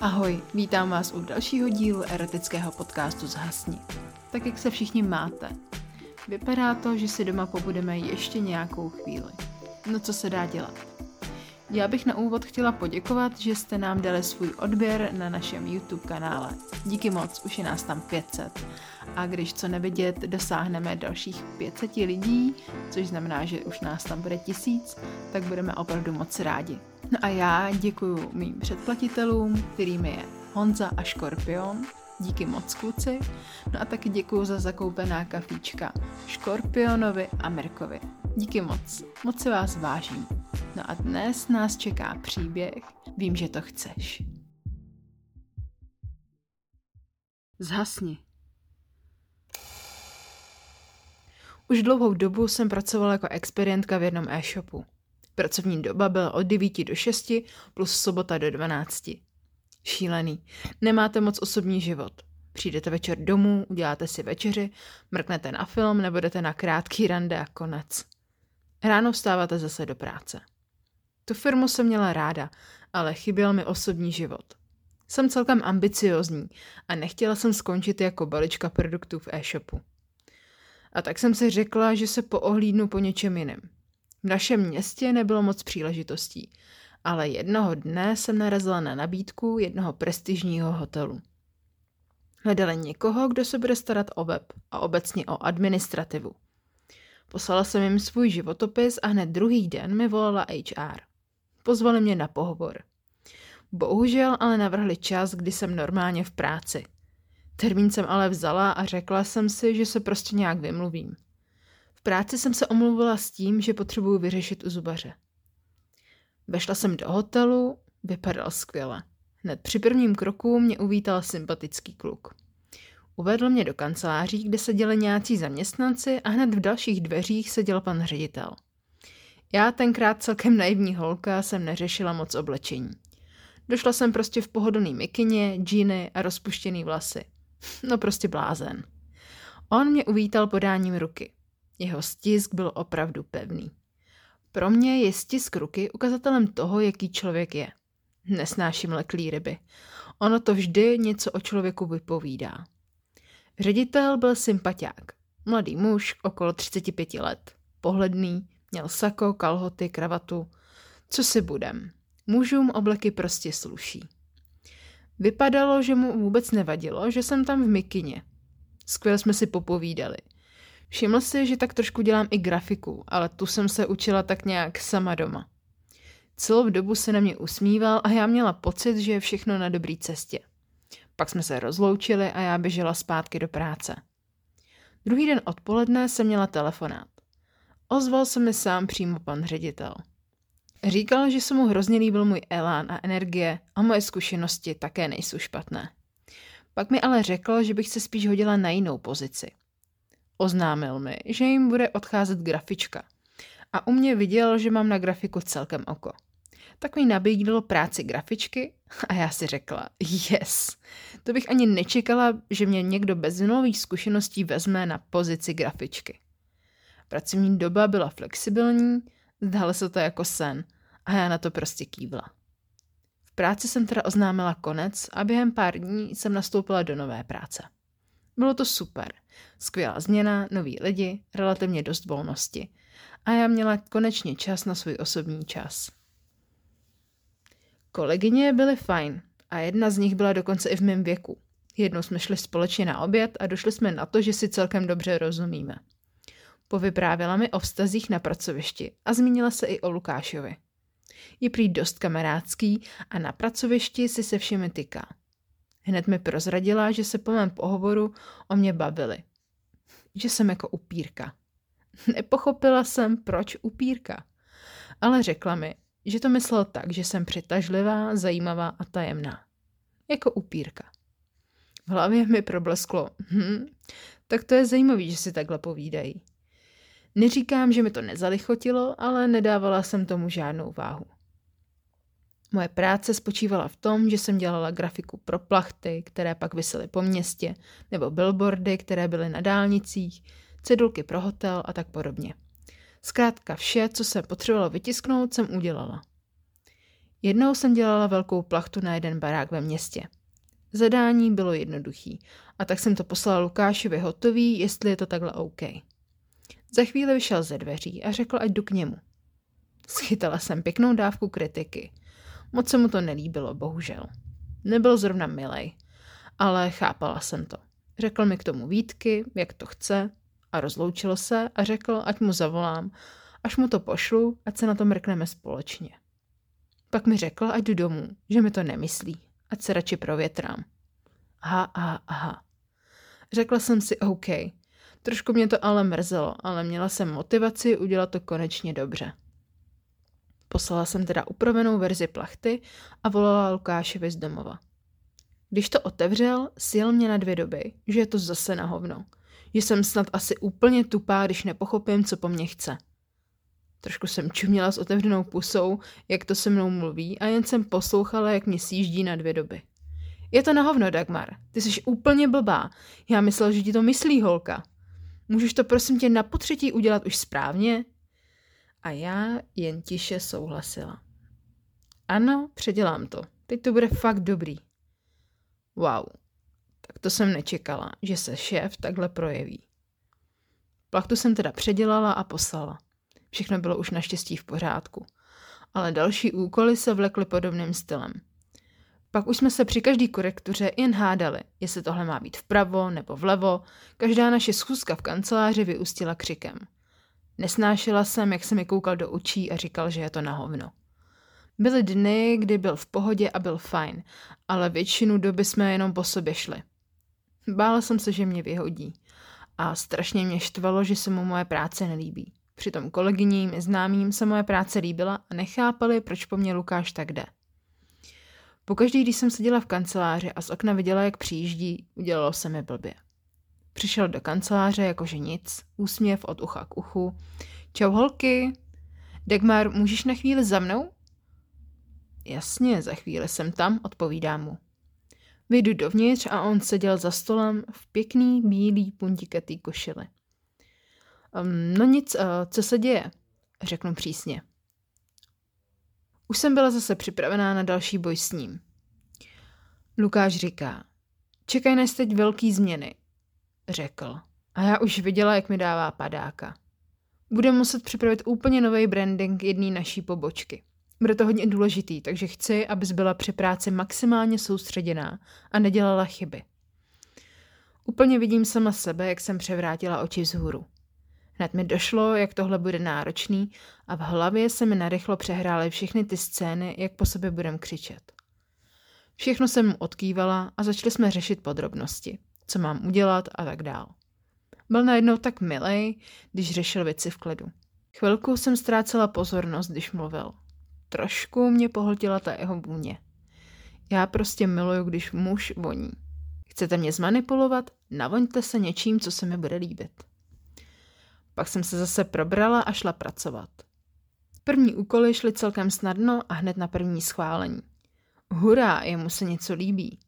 Ahoj, vítám vás u dalšího dílu erotického podcastu Zhasni. Tak jak se všichni máte? Vypadá to, že si doma pobudeme ještě nějakou chvíli. No co se dá dělat? Já bych na úvod chtěla poděkovat, že jste nám dali svůj odběr na našem YouTube kanále. Díky moc, už je nás tam 500. A když co nevidět, dosáhneme dalších 500 lidí, což znamená, že už nás tam bude tisíc, tak budeme opravdu moc rádi. No a já děkuji mým předplatitelům, kterými je Honza a Škorpion, díky moc kluci, no a taky děkuji za zakoupená kafíčka Škorpionovi a Mirkovi. Díky moc, moc se vás vážím. No a dnes nás čeká příběh Vím, že to chceš. Zhasni. Už dlouhou dobu jsem pracovala jako experientka v jednom e-shopu. Pracovní doba byla od 9 do 6 plus sobota do 12. Šílený. Nemáte moc osobní život. Přijdete večer domů, uděláte si večeři, mrknete na film nebo jdete na krátký rande a konec. Ráno vstáváte zase do práce. Tu firmu jsem měla ráda, ale chyběl mi osobní život. Jsem celkem ambiciozní a nechtěla jsem skončit jako balička produktů v e-shopu. A tak jsem si řekla, že se poohlídnu po něčem jiném. V našem městě nebylo moc příležitostí, ale jednoho dne jsem narazila na nabídku jednoho prestižního hotelu. Hledali někoho, kdo se bude starat o web a obecně o administrativu. Poslala jsem jim svůj životopis a hned druhý den mi volala HR. Pozvali mě na pohovor. Bohužel ale navrhli čas, kdy jsem normálně v práci. Termín jsem ale vzala a řekla jsem si, že se prostě nějak vymluvím. V práci jsem se omluvila s tím, že potřebuju vyřešit u zubaře. Vešla jsem do hotelu, vypadal skvěle. Hned při prvním kroku mě uvítal sympatický kluk. Uvedl mě do kanceláří, kde seděli nějací zaměstnanci a hned v dalších dveřích seděl pan ředitel. Já tenkrát celkem naivní holka jsem neřešila moc oblečení. Došla jsem prostě v pohodlný mikině, džíny a rozpuštěný vlasy. No prostě blázen. On mě uvítal podáním ruky. Jeho stisk byl opravdu pevný. Pro mě je stisk ruky ukazatelem toho, jaký člověk je. Nesnáším leklý ryby. Ono to vždy něco o člověku vypovídá. Ředitel byl sympatiák. Mladý muž, okolo 35 let. Pohledný, měl sako, kalhoty, kravatu. Co si budem? Mužům obleky prostě sluší. Vypadalo, že mu vůbec nevadilo, že jsem tam v mikině. Skvěle jsme si popovídali. Všiml si, že tak trošku dělám i grafiku, ale tu jsem se učila tak nějak sama doma. Celou dobu se na mě usmíval a já měla pocit, že je všechno na dobré cestě. Pak jsme se rozloučili a já běžela zpátky do práce. Druhý den odpoledne jsem měla telefonát. Ozval se mi sám přímo pan ředitel. Říkal, že se mu hrozně líbil můj elán a energie a moje zkušenosti také nejsou špatné. Pak mi ale řekl, že bych se spíš hodila na jinou pozici. Oznámil mi, že jim bude odcházet grafička. A u mě viděl, že mám na grafiku celkem oko. Tak mi nabídl práci grafičky a já si řekla, yes, to bych ani nečekala, že mě někdo bez nových zkušeností vezme na pozici grafičky. Pracovní doba byla flexibilní, zdálo se to jako sen a já na to prostě kývla. V práci jsem teda oznámila konec a během pár dní jsem nastoupila do nové práce. Bylo to super. Skvělá změna, noví lidi, relativně dost volnosti. A já měla konečně čas na svůj osobní čas. Kolegyně byly fajn a jedna z nich byla dokonce i v mém věku. Jednou jsme šli společně na oběd a došli jsme na to, že si celkem dobře rozumíme. Povyprávěla mi o vztazích na pracovišti a zmínila se i o Lukášovi. Je prý dost kamarádský a na pracovišti si se všemi tyká. Hned mi prozradila, že se po mém pohovoru o mě bavili. Že jsem jako upírka. Nepochopila jsem, proč upírka. Ale řekla mi, že to myslel tak, že jsem přitažlivá, zajímavá a tajemná. Jako upírka. V hlavě mi problesklo. Hm, tak to je zajímavý, že si takhle povídají. Neříkám, že mi to nezalichotilo, ale nedávala jsem tomu žádnou váhu. Moje práce spočívala v tom, že jsem dělala grafiku pro plachty, které pak visely po městě, nebo billboardy, které byly na dálnicích, cedulky pro hotel a tak podobně. Zkrátka vše, co jsem potřebovala vytisknout, jsem udělala. Jednou jsem dělala velkou plachtu na jeden barák ve městě. Zadání bylo jednoduchý a tak jsem to poslala Lukášovi hotový, jestli je to takhle OK. Za chvíli vyšel ze dveří a řekl, ať jdu k němu. Schytala jsem pěknou dávku kritiky. Moc se mu to nelíbilo, bohužel. Nebyl zrovna milej, ale chápala jsem to. Řekl mi k tomu výtky, jak to chce a rozloučil se a řekl, ať mu zavolám, až mu to pošlu, ať se na to mrkneme společně. Pak mi řekl, ať jdu domů, že mi to nemyslí, ať se radši provětrám. Aha, aha, aha. Řekla jsem si OK. Trošku mě to ale mrzelo, ale měla jsem motivaci udělat to konečně dobře. Poslala jsem teda upravenou verzi plachty a volala Lukášovi z domova. Když to otevřel, sjel mě na dvě doby, že je to zase na hovno. Že jsem snad asi úplně tupá, když nepochopím, co po mně chce. Trošku jsem čuměla s otevřenou pusou, jak to se mnou mluví a jen jsem poslouchala, jak mě sjíždí na dvě doby. Je to na hovno, Dagmar. Ty jsi úplně blbá. Já myslel, že ti to myslí holka. Můžeš to prosím tě na potřetí udělat už správně? A já jen tiše souhlasila. Ano, předělám to. Teď to bude fakt dobrý. Wow, tak to jsem nečekala, že se šéf takhle projeví. Plachtu jsem teda předělala a poslala. Všechno bylo už naštěstí v pořádku. Ale další úkoly se vlekly podobným stylem. Pak už jsme se při každé korektuře jen hádali, jestli tohle má být vpravo nebo vlevo. Každá naše schůzka v kanceláři vyústila křikem. Nesnášela jsem, jak se mi koukal do očí a říkal, že je to na hovno. Byly dny, kdy byl v pohodě a byl fajn, ale většinu doby jsme jenom po sobě šli. Bála jsem se, že mě vyhodí. A strašně mě štvalo, že se mu moje práce nelíbí. Přitom kolegyním i známým se moje práce líbila a nechápali, proč po mně Lukáš tak jde. Pokaždý, když jsem seděla v kanceláři a z okna viděla, jak přijíždí, udělalo se mi blbě. Přišel do kanceláře jakože nic, úsměv od ucha k uchu. Čau holky, Dagmar, můžeš na chvíli za mnou? Jasně, za chvíli jsem tam, odpovídám mu. Vyjdu dovnitř a on seděl za stolem v pěkný bílý puntikatý košili. Um, no nic, uh, co se děje? Řeknu přísně. Už jsem byla zase připravená na další boj s ním. Lukáš říká, čekaj nás teď velký změny, řekl. A já už viděla, jak mi dává padáka. Budeme muset připravit úplně nový branding jedné naší pobočky. Bude to hodně důležitý, takže chci, abys byla při práci maximálně soustředěná a nedělala chyby. Úplně vidím sama sebe, jak jsem převrátila oči vzhůru. Hned mi došlo, jak tohle bude náročný a v hlavě se mi narychlo přehrály všechny ty scény, jak po sobě budem křičet. Všechno jsem mu odkývala a začali jsme řešit podrobnosti, co mám udělat a tak dál. Byl najednou tak milej, když řešil věci v klidu. Chvilku jsem ztrácela pozornost, když mluvil. Trošku mě pohltila ta jeho vůně. Já prostě miluju, když muž voní. Chcete mě zmanipulovat? Navoňte se něčím, co se mi bude líbit. Pak jsem se zase probrala a šla pracovat. První úkoly šly celkem snadno a hned na první schválení. Hurá, jemu se něco líbí.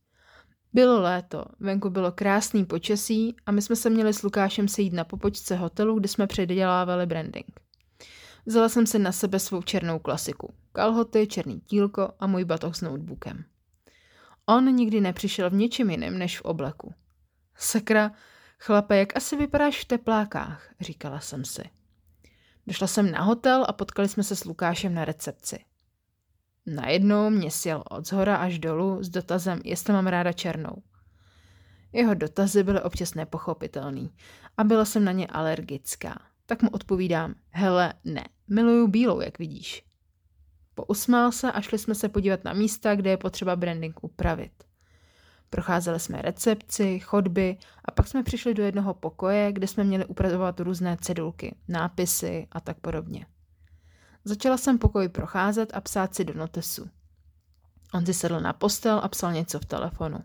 Bylo léto, venku bylo krásný počasí a my jsme se měli s Lukášem sejít na popočce hotelu, kde jsme předělávali branding. Vzala jsem si na sebe svou černou klasiku. Kalhoty, černý tílko a můj batoh s notebookem. On nikdy nepřišel v něčem jiném než v obleku. Sakra, Chlape, jak asi vypadáš v teplákách, říkala jsem si. Došla jsem na hotel a potkali jsme se s Lukášem na recepci. Najednou mě sjel od zhora až dolů s dotazem, jestli mám ráda černou. Jeho dotazy byly občas nepochopitelný a byla jsem na ně alergická. Tak mu odpovídám, hele, ne, miluju bílou, jak vidíš. Pousmál se a šli jsme se podívat na místa, kde je potřeba branding upravit. Procházeli jsme recepci, chodby a pak jsme přišli do jednoho pokoje, kde jsme měli upravovat různé cedulky, nápisy a tak podobně. Začala jsem pokoj procházet a psát si do notesu. On si sedl na postel a psal něco v telefonu.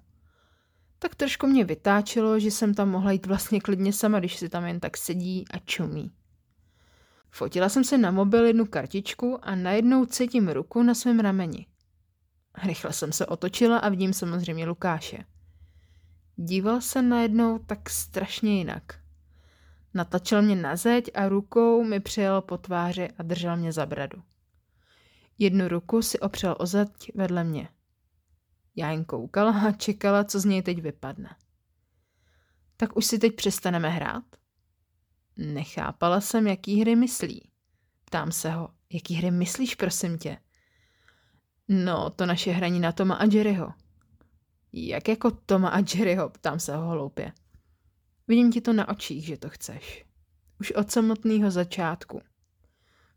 Tak trošku mě vytáčelo, že jsem tam mohla jít vlastně klidně sama, když si tam jen tak sedí a čumí. Fotila jsem si na mobil jednu kartičku a najednou cítím ruku na svém rameni. Rychle jsem se otočila a vidím samozřejmě Lukáše. Díval se najednou tak strašně jinak. Natačil mě na zeď a rukou mi přijel po tváři a držel mě za bradu. Jednu ruku si opřel o zad vedle mě. Já jen koukala a čekala, co z něj teď vypadne. Tak už si teď přestaneme hrát? Nechápala jsem, jaký hry myslí. Ptám se ho, jaký hry myslíš, prosím tě? No, to naše hraní na Toma a Jerryho. Jak jako Toma a Jerryho, ptám se ho hloupě. Vidím ti to na očích, že to chceš. Už od samotného začátku.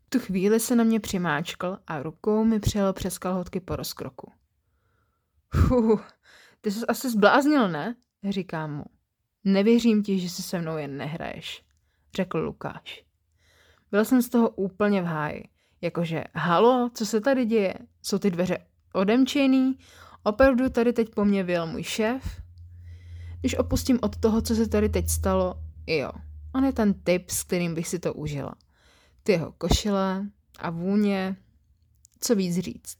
V tu chvíli se na mě přimáčkal a rukou mi přijel přes kalhotky po rozkroku. Fuh, ty jsi asi zbláznil, ne? Říkám mu. Nevěřím ti, že si se mnou jen nehraješ, řekl Lukáš. Byl jsem z toho úplně v háji. Jakože, halo, co se tady děje? Jsou ty dveře odemčený? Opravdu tady teď po mně vyjel můj šéf? Když opustím od toho, co se tady teď stalo, jo, on je ten typ, s kterým bych si to užila. Ty jeho košile a vůně, co víc říct.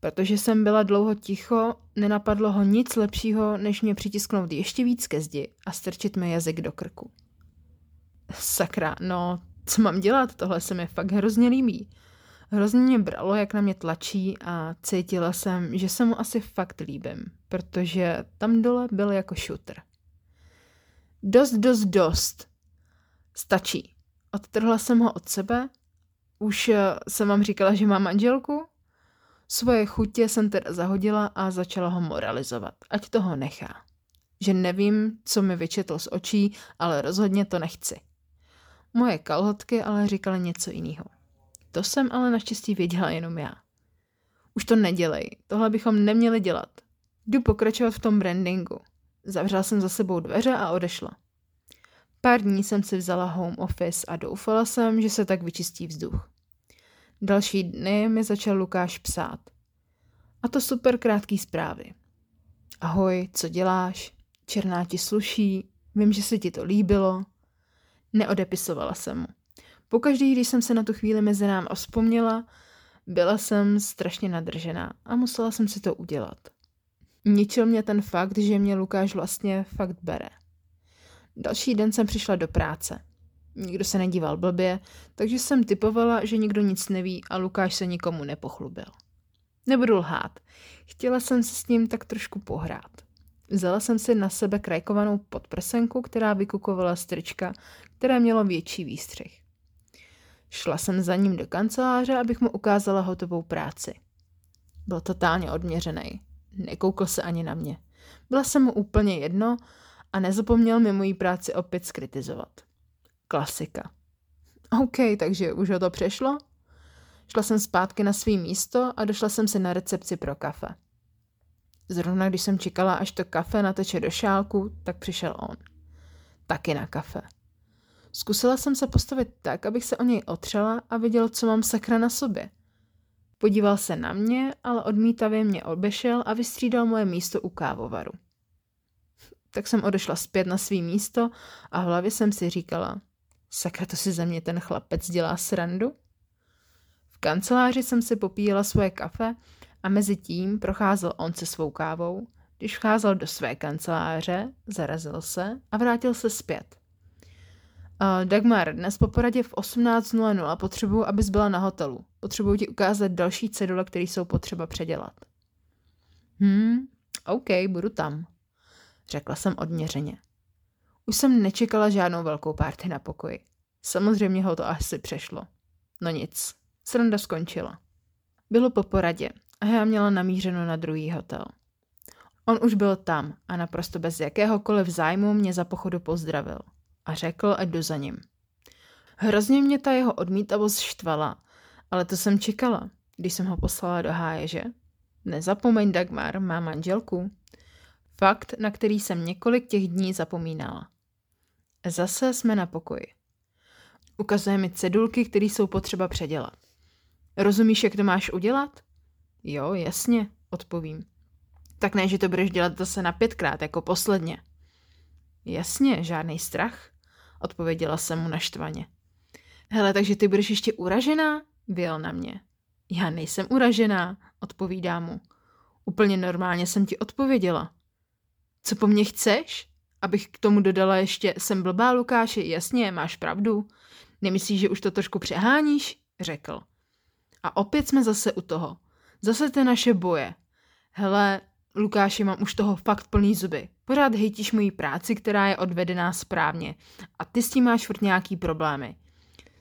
Protože jsem byla dlouho ticho, nenapadlo ho nic lepšího, než mě přitisknout ještě víc ke zdi a strčit mi jazyk do krku. Sakra, no, co mám dělat, tohle se mi fakt hrozně líbí. Hrozně mě bralo, jak na mě tlačí a cítila jsem, že se mu asi fakt líbím, protože tam dole byl jako šutr. Dost, dost, dost. Stačí. Odtrhla jsem ho od sebe. Už eh, jsem vám říkala, že mám manželku? Svoje chutě jsem teda zahodila a začala ho moralizovat. Ať toho nechá. Že nevím, co mi vyčetl z očí, ale rozhodně to nechci. Moje kalhotky ale říkaly něco jiného. To jsem ale naštěstí věděla jenom já. Už to nedělej, tohle bychom neměli dělat. Jdu pokračovat v tom brandingu. Zavřela jsem za sebou dveře a odešla. Pár dní jsem si vzala home office a doufala jsem, že se tak vyčistí vzduch. Další dny mi začal Lukáš psát. A to super krátký zprávy. Ahoj, co děláš? Černá ti sluší? Vím, že se ti to líbilo. Neodepisovala jsem mu. Pokaždý, když jsem se na tu chvíli mezi nám vzpomněla, byla jsem strašně nadržená a musela jsem si to udělat. Ničil mě ten fakt, že mě Lukáš vlastně fakt bere. Další den jsem přišla do práce. Nikdo se nedíval blbě, takže jsem typovala, že nikdo nic neví a Lukáš se nikomu nepochlubil. Nebudu lhát. Chtěla jsem se s ním tak trošku pohrát. Vzala jsem si na sebe krajkovanou podprsenku, která vykukovala strčka, které mělo větší výstřih. Šla jsem za ním do kanceláře, abych mu ukázala hotovou práci. Byl totálně odměřený. Nekoukl se ani na mě. Byla jsem mu úplně jedno a nezapomněl mi moji práci opět skritizovat. Klasika. OK, takže už ho to přešlo? Šla jsem zpátky na svý místo a došla jsem si na recepci pro kafe. Zrovna když jsem čekala, až to kafe nateče do šálku, tak přišel on. Taky na kafe. Zkusila jsem se postavit tak, abych se o něj otřela a viděl, co mám sakra na sobě. Podíval se na mě, ale odmítavě mě obešel a vystřídal moje místo u kávovaru. Tak jsem odešla zpět na svý místo a v hlavě jsem si říkala, sakra to si ze mě ten chlapec dělá srandu? V kanceláři jsem si popíjela svoje kafe a mezi tím procházel on se svou kávou. Když vcházel do své kanceláře, zarazil se a vrátil se zpět. Uh, Dagmar, dnes po poradě v 18.00 potřebuju, abys byla na hotelu. Potřebuju ti ukázat další cedule, které jsou potřeba předělat. Hmm, OK, budu tam, řekla jsem odměřeně. Už jsem nečekala žádnou velkou párty na pokoji. Samozřejmě ho to asi přešlo. No nic, sranda skončila. Bylo po poradě a já měla namířeno na druhý hotel. On už byl tam a naprosto bez jakéhokoliv zájmu mě za pochodu pozdravil – a řekl, ať jdu za ním. Hrozně mě ta jeho odmítavost štvala, ale to jsem čekala, když jsem ho poslala do háje, že? Nezapomeň, Dagmar, má manželku. Fakt, na který jsem několik těch dní zapomínala. Zase jsme na pokoji. Ukazuje mi cedulky, které jsou potřeba předělat. Rozumíš, jak to máš udělat? Jo, jasně, odpovím. Tak ne, že to budeš dělat zase na pětkrát, jako posledně. Jasně, žádný strach odpověděla jsem mu naštvaně. Hele, takže ty budeš ještě uražená? Vyjel na mě. Já nejsem uražená, odpovídá mu. Úplně normálně jsem ti odpověděla. Co po mně chceš? Abych k tomu dodala ještě, jsem blbá, Lukáši, jasně, máš pravdu. Nemyslíš, že už to trošku přeháníš? Řekl. A opět jsme zase u toho. Zase ty naše boje. Hele, Lukáši, mám už toho fakt plný zuby. Pořád hejtíš moji práci, která je odvedená správně. A ty s tím máš furt nějaký problémy.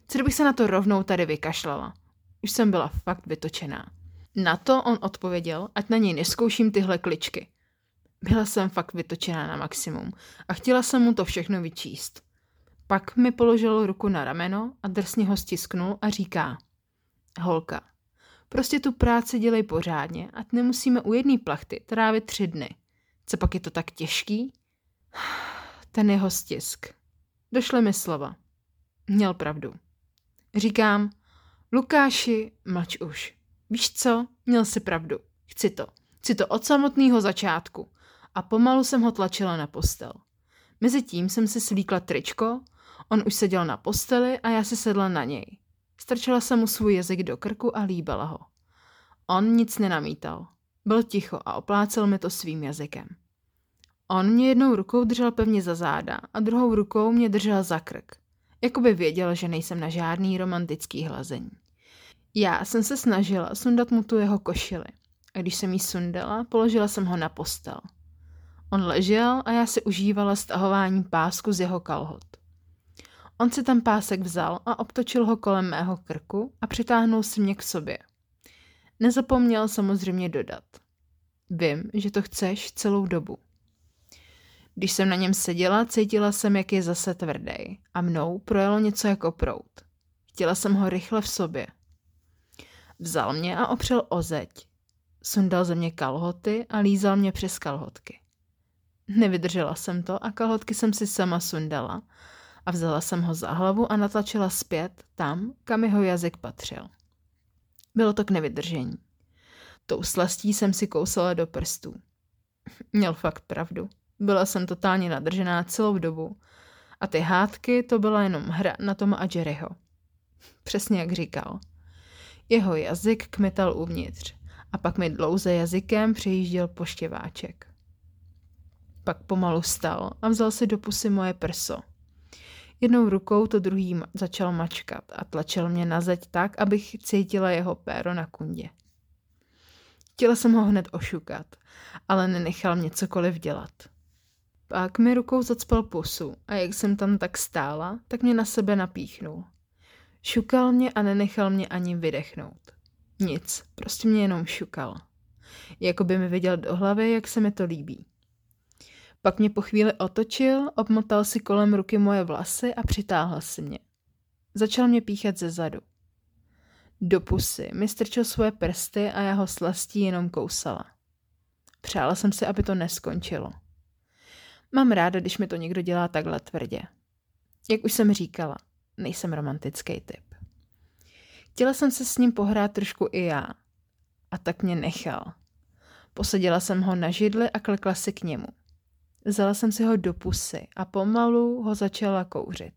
Co kdybych se na to rovnou tady vykašlala? Už jsem byla fakt vytočená. Na to on odpověděl, ať na něj neskouším tyhle kličky. Byla jsem fakt vytočená na maximum a chtěla jsem mu to všechno vyčíst. Pak mi položil ruku na rameno a drsně ho stisknul a říká Holka, prostě tu práci dělej pořádně, ať nemusíme u jedné plachty trávit tři dny. Co pak je to tak těžký? Ten jeho stisk. Došly mi slova. Měl pravdu. Říkám, Lukáši, mlč už. Víš co? Měl si pravdu. Chci to. Chci to od samotného začátku. A pomalu jsem ho tlačila na postel. Mezitím jsem si slíkla tričko, on už seděl na posteli a já si sedla na něj. Strčila jsem mu svůj jazyk do krku a líbala ho. On nic nenamítal. Byl ticho a oplácel mi to svým jazykem. On mě jednou rukou držel pevně za záda a druhou rukou mě držel za krk. Jakoby věděl, že nejsem na žádný romantický hlazení. Já jsem se snažila sundat mu tu jeho košili. A když jsem jí sundala, položila jsem ho na postel. On ležel a já si užívala stahování pásku z jeho kalhot. On si tam pásek vzal a obtočil ho kolem mého krku a přitáhnul si mě k sobě. Nezapomněl samozřejmě dodat. Vím, že to chceš celou dobu. Když jsem na něm seděla, cítila jsem, jak je zase tvrdý a mnou projelo něco jako prout. Chtěla jsem ho rychle v sobě. Vzal mě a opřel o zeď. Sundal ze mě kalhoty a lízal mě přes kalhotky. Nevydržela jsem to a kalhotky jsem si sama sundala a vzala jsem ho za hlavu a natlačila zpět tam, kam jeho jazyk patřil. Bylo to k nevydržení. Tou slastí jsem si kousala do prstů. Měl fakt pravdu. Byla jsem totálně nadržená celou dobu. A ty hádky to byla jenom hra na Toma a Jerryho. Přesně jak říkal. Jeho jazyk kmital uvnitř a pak mi dlouze jazykem přejížděl poštěváček. Pak pomalu stal a vzal si do pusy moje prso. Jednou rukou to druhým začal mačkat a tlačil mě na zeď tak, abych cítila jeho péro na kundě. Chtěla jsem ho hned ošukat, ale nenechal mě cokoliv dělat. Pak mi rukou zacpal pusu a jak jsem tam tak stála, tak mě na sebe napíchnul. Šukal mě a nenechal mě ani vydechnout. Nic, prostě mě jenom šukal. Jako by mi viděl do hlavy, jak se mi to líbí. Pak mě po chvíli otočil, obmotal si kolem ruky moje vlasy a přitáhl si mě. Začal mě píchat ze zadu. Do pusy mi strčil svoje prsty a já ho slastí jenom kousala. Přála jsem si, aby to neskončilo. Mám ráda, když mi to někdo dělá takhle tvrdě. Jak už jsem říkala, nejsem romantický typ. Chtěla jsem se s ním pohrát trošku i já. A tak mě nechal. Posadila jsem ho na židli a klekla si k němu. Vzala jsem si ho do pusy a pomalu ho začala kouřit.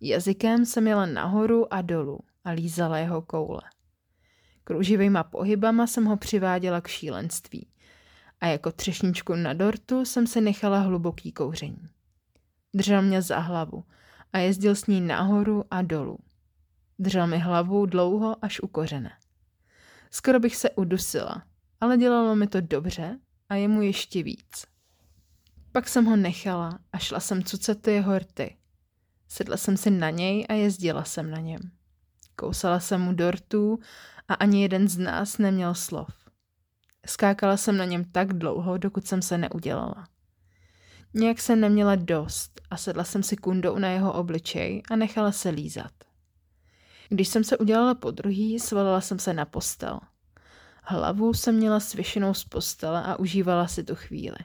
Jazykem jsem jela nahoru a dolů a lízala jeho koule. Krouživýma pohybama jsem ho přiváděla k šílenství a jako třešničku na dortu jsem se nechala hluboký kouření. Držel mě za hlavu a jezdil s ní nahoru a dolů. Držel mi hlavu dlouho až u kořene. Skoro bych se udusila, ale dělalo mi to dobře a jemu ještě víc. Pak jsem ho nechala a šla jsem cucat ty jeho rty. Sedla jsem si na něj a jezdila jsem na něm. Kousala jsem mu dortů a ani jeden z nás neměl slov. Skákala jsem na něm tak dlouho, dokud jsem se neudělala. Nějak jsem neměla dost a sedla jsem si kundou na jeho obličej a nechala se lízat. Když jsem se udělala po druhý, svalila jsem se na postel. Hlavu jsem měla svěšenou z postele a užívala si tu chvíli.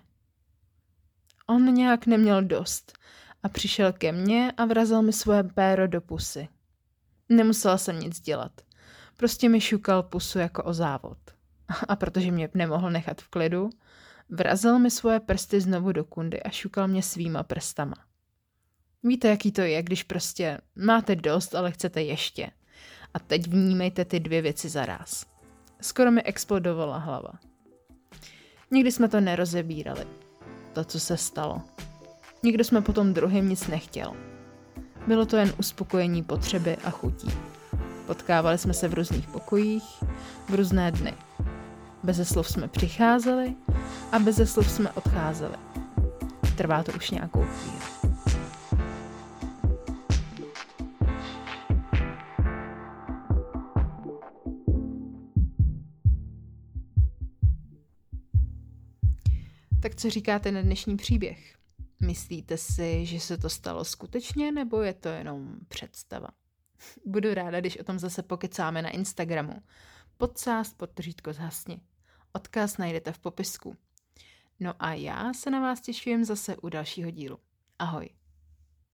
On nějak neměl dost a přišel ke mně a vrazil mi svoje péro do pusy. Nemusela jsem nic dělat. Prostě mi šukal pusu jako o závod. A protože mě nemohl nechat v klidu, vrazil mi svoje prsty znovu do kundy a šukal mě svýma prstama. Víte, jaký to je, když prostě máte dost, ale chcete ještě. A teď vnímejte ty dvě věci za ráz. Skoro mi explodovala hlava. Nikdy jsme to nerozebírali to, co se stalo. Nikdo jsme potom druhým nic nechtěl. Bylo to jen uspokojení potřeby a chutí. Potkávali jsme se v různých pokojích, v různé dny. Beze slov jsme přicházeli a beze slov jsme odcházeli. Trvá to už nějakou chvíli. Co říkáte na dnešní příběh? Myslíte si, že se to stalo skutečně, nebo je to jenom představa? Budu ráda, když o tom zase pokecáme na Instagramu. Podsást pod tržítko zhasni. Odkaz najdete v popisku. No a já se na vás těším zase u dalšího dílu. Ahoj.